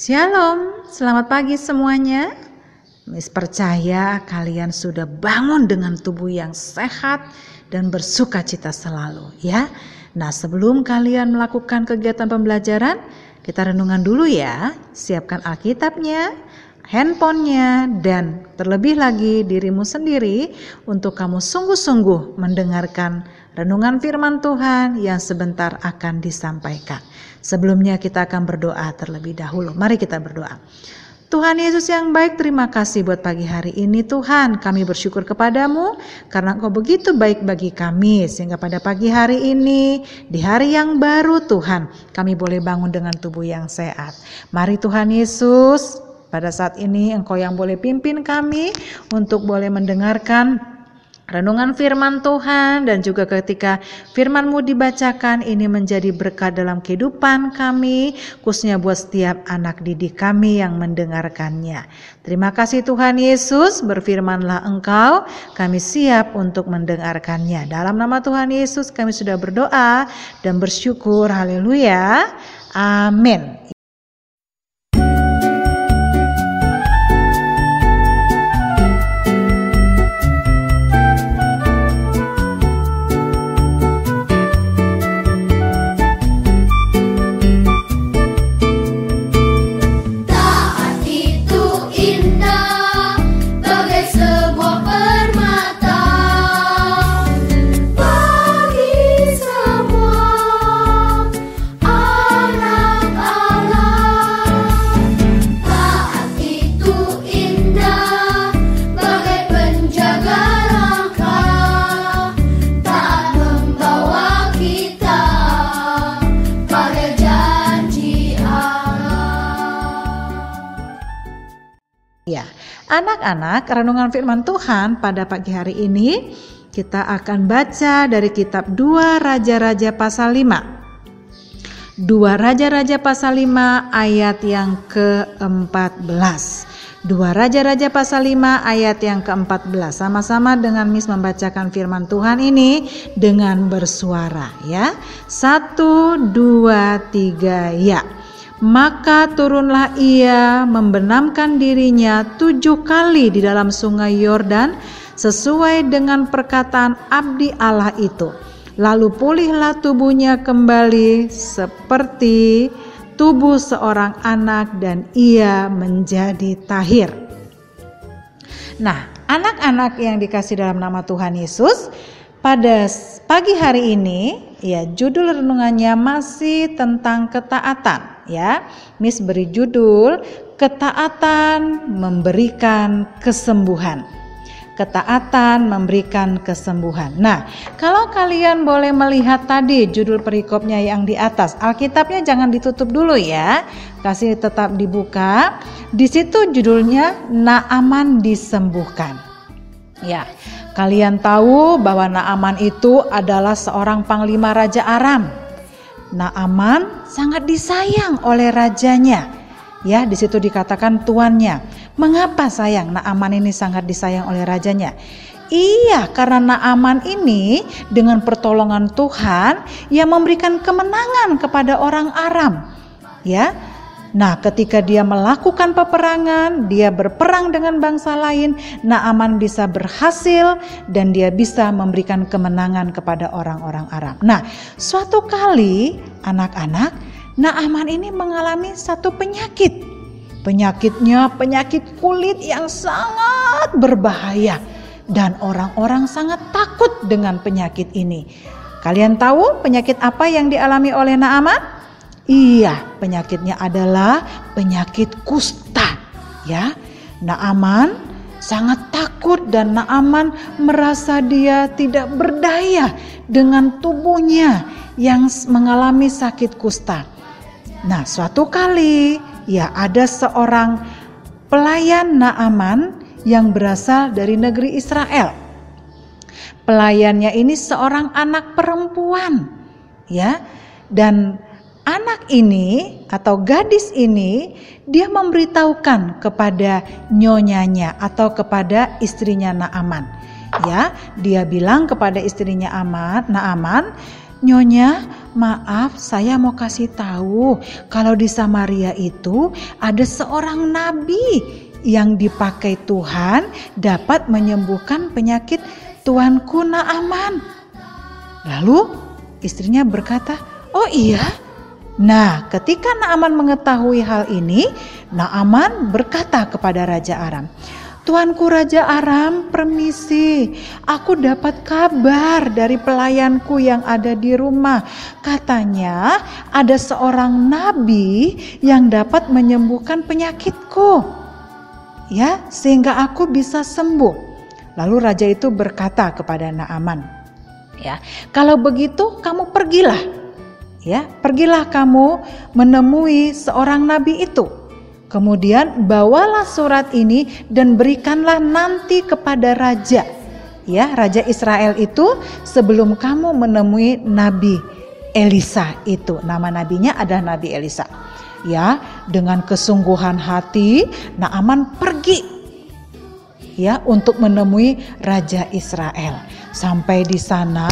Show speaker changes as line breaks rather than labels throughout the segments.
Shalom, selamat pagi semuanya. Miss percaya kalian sudah bangun dengan tubuh yang sehat dan bersuka cita selalu ya. Nah sebelum kalian melakukan kegiatan pembelajaran, kita renungan dulu ya. Siapkan Alkitabnya, handphonenya, dan terlebih lagi dirimu sendiri untuk kamu sungguh-sungguh mendengarkan renungan firman Tuhan yang sebentar akan disampaikan. Sebelumnya kita akan berdoa terlebih dahulu. Mari kita berdoa. Tuhan Yesus yang baik, terima kasih buat pagi hari ini Tuhan. Kami bersyukur kepadamu karena Engkau begitu baik bagi kami. Sehingga pada pagi hari ini, di hari yang baru Tuhan, kami boleh bangun dengan tubuh yang sehat. Mari Tuhan Yesus, pada saat ini Engkau yang boleh pimpin kami untuk boleh mendengarkan renungan firman Tuhan dan juga ketika firman-Mu dibacakan ini menjadi berkat dalam kehidupan kami khususnya buat setiap anak didik kami yang mendengarkannya. Terima kasih Tuhan Yesus, berfirmanlah Engkau, kami siap untuk mendengarkannya. Dalam nama Tuhan Yesus kami sudah berdoa dan bersyukur. Haleluya. Amin. Anak-anak, renungan firman Tuhan pada pagi hari ini kita akan baca dari kitab 2 Raja-Raja pasal 5. 2 Raja-Raja pasal 5 ayat yang ke-14. 2 Raja-Raja pasal 5 ayat yang ke-14. Sama-sama dengan Miss membacakan firman Tuhan ini dengan bersuara ya. 1 2 3 ya. Maka turunlah ia membenamkan dirinya tujuh kali di dalam sungai Yordan sesuai dengan perkataan abdi Allah itu. Lalu pulihlah tubuhnya kembali seperti tubuh seorang anak dan ia menjadi tahir. Nah, anak-anak yang dikasih dalam nama Tuhan Yesus, pada pagi hari ini ya judul renungannya masih tentang ketaatan ya. Miss beri judul Ketaatan memberikan kesembuhan. Ketaatan memberikan kesembuhan. Nah, kalau kalian boleh melihat tadi judul perikopnya yang di atas, Alkitabnya jangan ditutup dulu ya. Kasih tetap dibuka. Di situ judulnya Naaman disembuhkan. Ya, kalian tahu bahwa Naaman itu adalah seorang panglima Raja Aram Naaman sangat disayang oleh rajanya. Ya, di situ dikatakan tuannya. Mengapa sayang Naaman ini sangat disayang oleh rajanya? Iya, karena Naaman ini dengan pertolongan Tuhan yang memberikan kemenangan kepada orang Aram. Ya, Nah, ketika dia melakukan peperangan, dia berperang dengan bangsa lain, Naaman bisa berhasil dan dia bisa memberikan kemenangan kepada orang-orang Arab. Nah, suatu kali anak-anak, Naaman ini mengalami satu penyakit. Penyakitnya penyakit kulit yang sangat berbahaya dan orang-orang sangat takut dengan penyakit ini. Kalian tahu penyakit apa yang dialami oleh Naaman? Iya, penyakitnya adalah penyakit kusta. Ya, Naaman sangat takut dan Naaman merasa dia tidak berdaya dengan tubuhnya yang mengalami sakit kusta. Nah, suatu kali ya ada seorang pelayan Naaman yang berasal dari negeri Israel. Pelayannya ini seorang anak perempuan, ya, dan anak ini atau gadis ini dia memberitahukan kepada nyonyanya atau kepada istrinya Naaman. Ya, dia bilang kepada istrinya Aman, Naaman, Nyonya, maaf, saya mau kasih tahu kalau di Samaria itu ada seorang nabi yang dipakai Tuhan dapat menyembuhkan penyakit tuanku Naaman. Lalu istrinya berkata, "Oh iya." Nah, ketika Naaman mengetahui hal ini, Naaman berkata kepada Raja Aram, Tuanku Raja Aram, permisi. Aku dapat kabar dari pelayanku yang ada di rumah. Katanya ada seorang nabi yang dapat menyembuhkan penyakitku. Ya, sehingga aku bisa sembuh. Lalu raja itu berkata kepada Naaman, ya, kalau begitu kamu pergilah. Ya, pergilah kamu menemui seorang nabi itu Kemudian bawalah surat ini dan berikanlah nanti kepada raja. Ya, raja Israel itu sebelum kamu menemui nabi Elisa itu. Nama nabinya adalah Nabi Elisa. Ya, dengan kesungguhan hati Naaman pergi ya untuk menemui raja Israel. Sampai di sana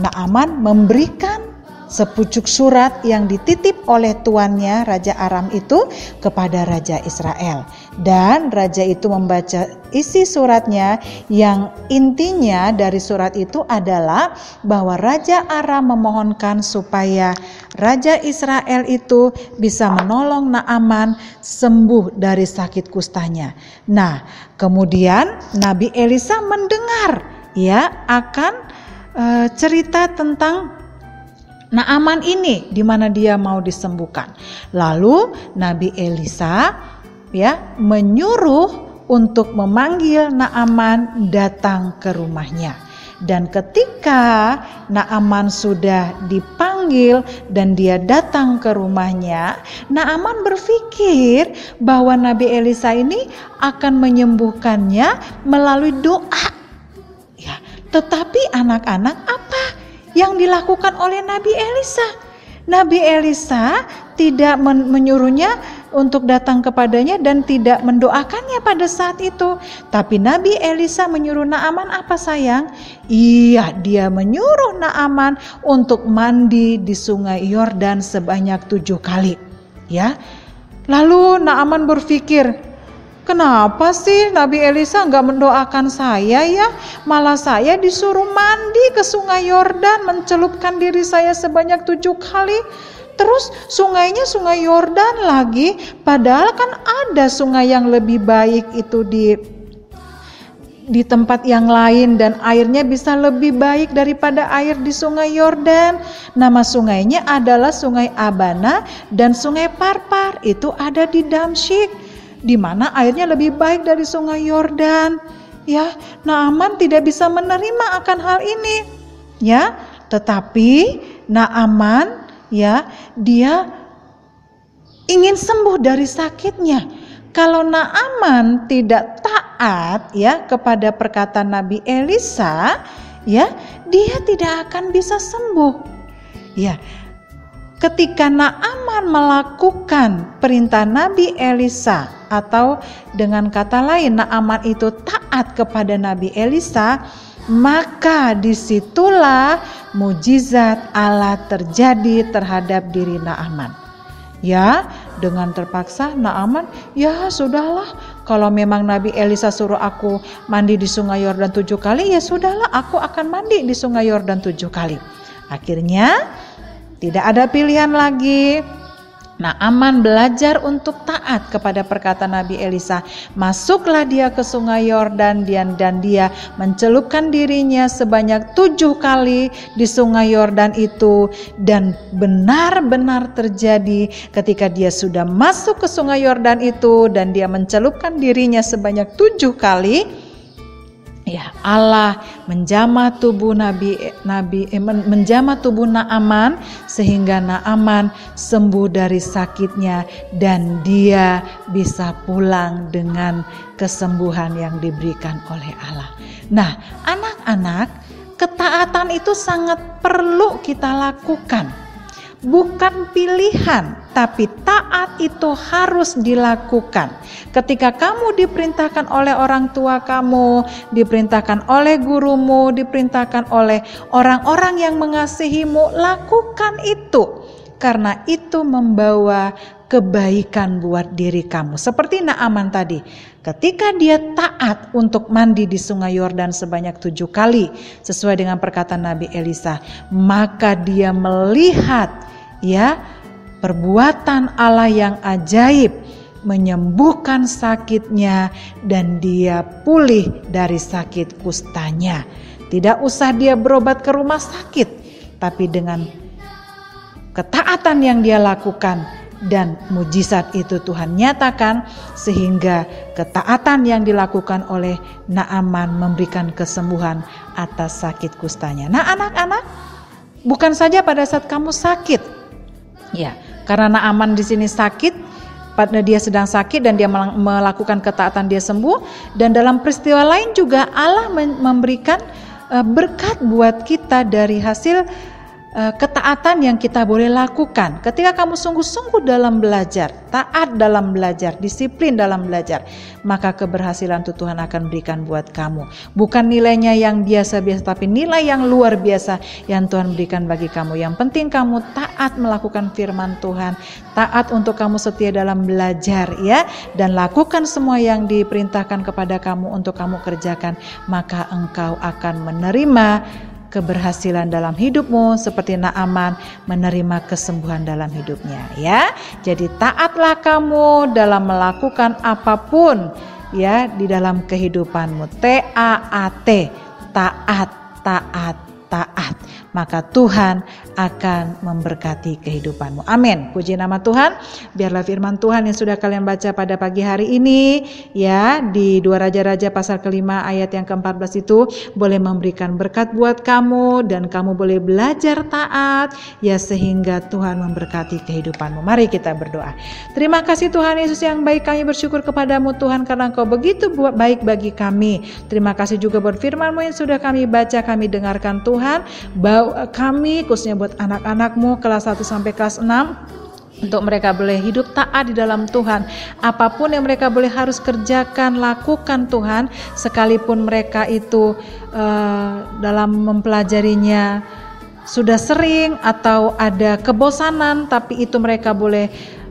Naaman memberikan sepucuk surat yang dititip oleh tuannya Raja Aram itu kepada Raja Israel. Dan raja itu membaca isi suratnya yang intinya dari surat itu adalah bahwa Raja Aram memohonkan supaya Raja Israel itu bisa menolong Naaman sembuh dari sakit kustanya. Nah, kemudian Nabi Elisa mendengar ya akan uh, cerita tentang Naaman ini di mana dia mau disembuhkan. Lalu Nabi Elisa ya menyuruh untuk memanggil Naaman datang ke rumahnya. Dan ketika Naaman sudah dipanggil dan dia datang ke rumahnya, Naaman berpikir bahwa Nabi Elisa ini akan menyembuhkannya melalui doa. Ya, tetapi anak-anak apa yang dilakukan oleh Nabi Elisa. Nabi Elisa tidak menyuruhnya untuk datang kepadanya dan tidak mendoakannya pada saat itu. Tapi Nabi Elisa menyuruh Naaman apa sayang? Iya, dia menyuruh Naaman untuk mandi di sungai Yordan sebanyak tujuh kali. Ya, lalu Naaman berpikir, Kenapa sih Nabi Elisa nggak mendoakan saya ya? Malah saya disuruh mandi ke sungai Yordan, mencelupkan diri saya sebanyak tujuh kali. Terus sungainya sungai Yordan lagi, padahal kan ada sungai yang lebih baik itu di di tempat yang lain dan airnya bisa lebih baik daripada air di sungai Yordan. Nama sungainya adalah Sungai Abana dan Sungai Parpar. Itu ada di Damsyik di mana airnya lebih baik dari sungai Yordan. Ya, Naaman tidak bisa menerima akan hal ini. Ya, tetapi Naaman ya, dia ingin sembuh dari sakitnya. Kalau Naaman tidak taat ya kepada perkataan Nabi Elisa, ya, dia tidak akan bisa sembuh. Ya, ketika Naaman melakukan perintah Nabi Elisa atau dengan kata lain Naaman itu taat kepada Nabi Elisa, maka di situlah mujizat Allah terjadi terhadap diri Naaman. Ya, dengan terpaksa Naaman, ya sudahlah. Kalau memang Nabi Elisa suruh aku mandi di Sungai Yordan tujuh kali, ya sudahlah, aku akan mandi di Sungai Yordan tujuh kali. Akhirnya tidak ada pilihan lagi. Nah, Aman belajar untuk taat kepada perkataan Nabi Elisa. Masuklah dia ke sungai Yordan dan, dan dia mencelupkan dirinya sebanyak tujuh kali di sungai Yordan itu. Dan benar-benar terjadi ketika dia sudah masuk ke sungai Yordan itu dan dia mencelupkan dirinya sebanyak tujuh kali Ya, Allah menjamah tubuh Nabi Nabi eh, menjamah tubuh Naaman sehingga Naaman sembuh dari sakitnya dan dia bisa pulang dengan kesembuhan yang diberikan oleh Allah. Nah, anak-anak, ketaatan itu sangat perlu kita lakukan. Bukan pilihan, tapi taat itu harus dilakukan. Ketika kamu diperintahkan oleh orang tua kamu, diperintahkan oleh gurumu, diperintahkan oleh orang-orang yang mengasihimu, lakukan itu. Karena itu membawa kebaikan buat diri kamu. Seperti Naaman tadi, ketika dia taat untuk mandi di sungai Yordan sebanyak tujuh kali, sesuai dengan perkataan Nabi Elisa, maka dia melihat ya perbuatan Allah yang ajaib menyembuhkan sakitnya dan dia pulih dari sakit kustanya. Tidak usah dia berobat ke rumah sakit, tapi dengan ketaatan yang dia lakukan dan mujizat itu Tuhan nyatakan sehingga ketaatan yang dilakukan oleh Naaman memberikan kesembuhan atas sakit kustanya. Nah, anak-anak, bukan saja pada saat kamu sakit. Ya, karena Naaman di sini sakit, dia sedang sakit dan dia melakukan ketaatan dia sembuh. Dan dalam peristiwa lain juga Allah memberikan eh, berkat buat kita dari hasil ketaatan yang kita boleh lakukan. Ketika kamu sungguh-sungguh dalam belajar, taat dalam belajar, disiplin dalam belajar, maka keberhasilan itu Tuhan akan berikan buat kamu. Bukan nilainya yang biasa-biasa, tapi nilai yang luar biasa yang Tuhan berikan bagi kamu. Yang penting kamu taat melakukan firman Tuhan, taat untuk kamu setia dalam belajar ya, dan lakukan semua yang diperintahkan kepada kamu untuk kamu kerjakan, maka engkau akan menerima keberhasilan dalam hidupmu seperti Naaman menerima kesembuhan dalam hidupnya ya. Jadi taatlah kamu dalam melakukan apa pun ya di dalam kehidupanmu. T A A T taat taat taat maka Tuhan akan memberkati kehidupanmu. Amin. Puji nama Tuhan. Biarlah firman Tuhan yang sudah kalian baca pada pagi hari ini ya di dua raja-raja pasal kelima ayat yang ke-14 itu boleh memberikan berkat buat kamu dan kamu boleh belajar taat ya sehingga Tuhan memberkati kehidupanmu. Mari kita berdoa. Terima kasih Tuhan Yesus yang baik kami bersyukur kepadamu Tuhan karena Engkau begitu baik bagi kami. Terima kasih juga buat firman-Mu yang sudah kami baca, kami dengarkan Tuhan. Bawa kami khususnya buat anak-anakmu kelas 1 sampai kelas 6 untuk mereka boleh hidup taat di dalam Tuhan. Apa pun yang mereka boleh harus kerjakan, lakukan Tuhan, sekalipun mereka itu uh, dalam mempelajarinya sudah sering atau ada kebosanan, tapi itu mereka boleh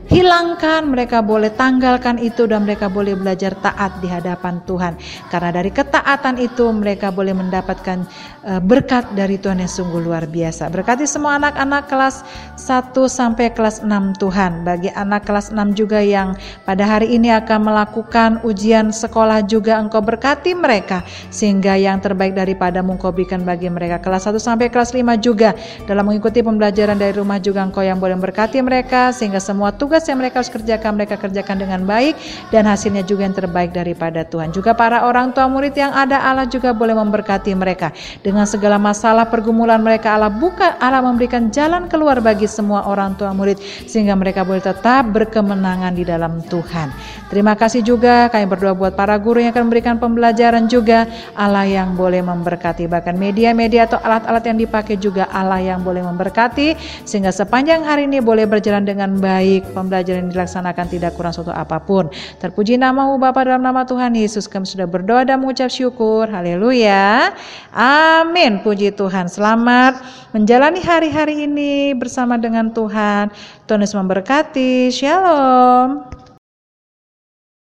hilangkan, mereka boleh tanggalkan itu dan mereka boleh belajar taat di hadapan Tuhan. Karena dari ketaatan itu mereka boleh mendapatkan eh, berkat dari Tuhan yang sungguh luar biasa. Berkati semua anak-anak kelas 1 sampai kelas 6 Tuhan. Bagi anak kelas 6 juga yang pada hari ini akan melakukan ujian sekolah juga Engkau berkati mereka sehingga yang terbaik daripada Engkau berikan bagi mereka. Kelas 1 sampai kelas 5 juga dalam mengikuti pembelajaran dari rumah juga Engkau yang boleh berkati mereka sehingga semua tugas tugas yang mereka harus kerjakan mereka kerjakan dengan baik dan hasilnya juga yang terbaik daripada Tuhan. Juga para orang tua murid yang ada Allah juga boleh memberkati mereka dengan segala masalah pergumulan mereka Allah buka Allah memberikan jalan keluar bagi semua orang tua murid sehingga mereka boleh tetap berkemenangan di dalam Tuhan. Terima kasih juga kami berdoa buat para guru yang akan memberikan pembelajaran juga Allah yang boleh memberkati bahkan media-media atau alat-alat yang dipakai juga Allah yang boleh memberkati sehingga sepanjang hari ini boleh berjalan dengan baik pembelajaran yang dilaksanakan tidak kurang suatu apa pun. Terpuji namamu Bapa dalam nama Tuhan Yesus kami sudah berdoa dan mengucap syukur. Haleluya. Amin. Puji Tuhan. Selamat menjalani hari-hari ini bersama dengan Tuhan. Tuhan Yesus memberkati. Shalom.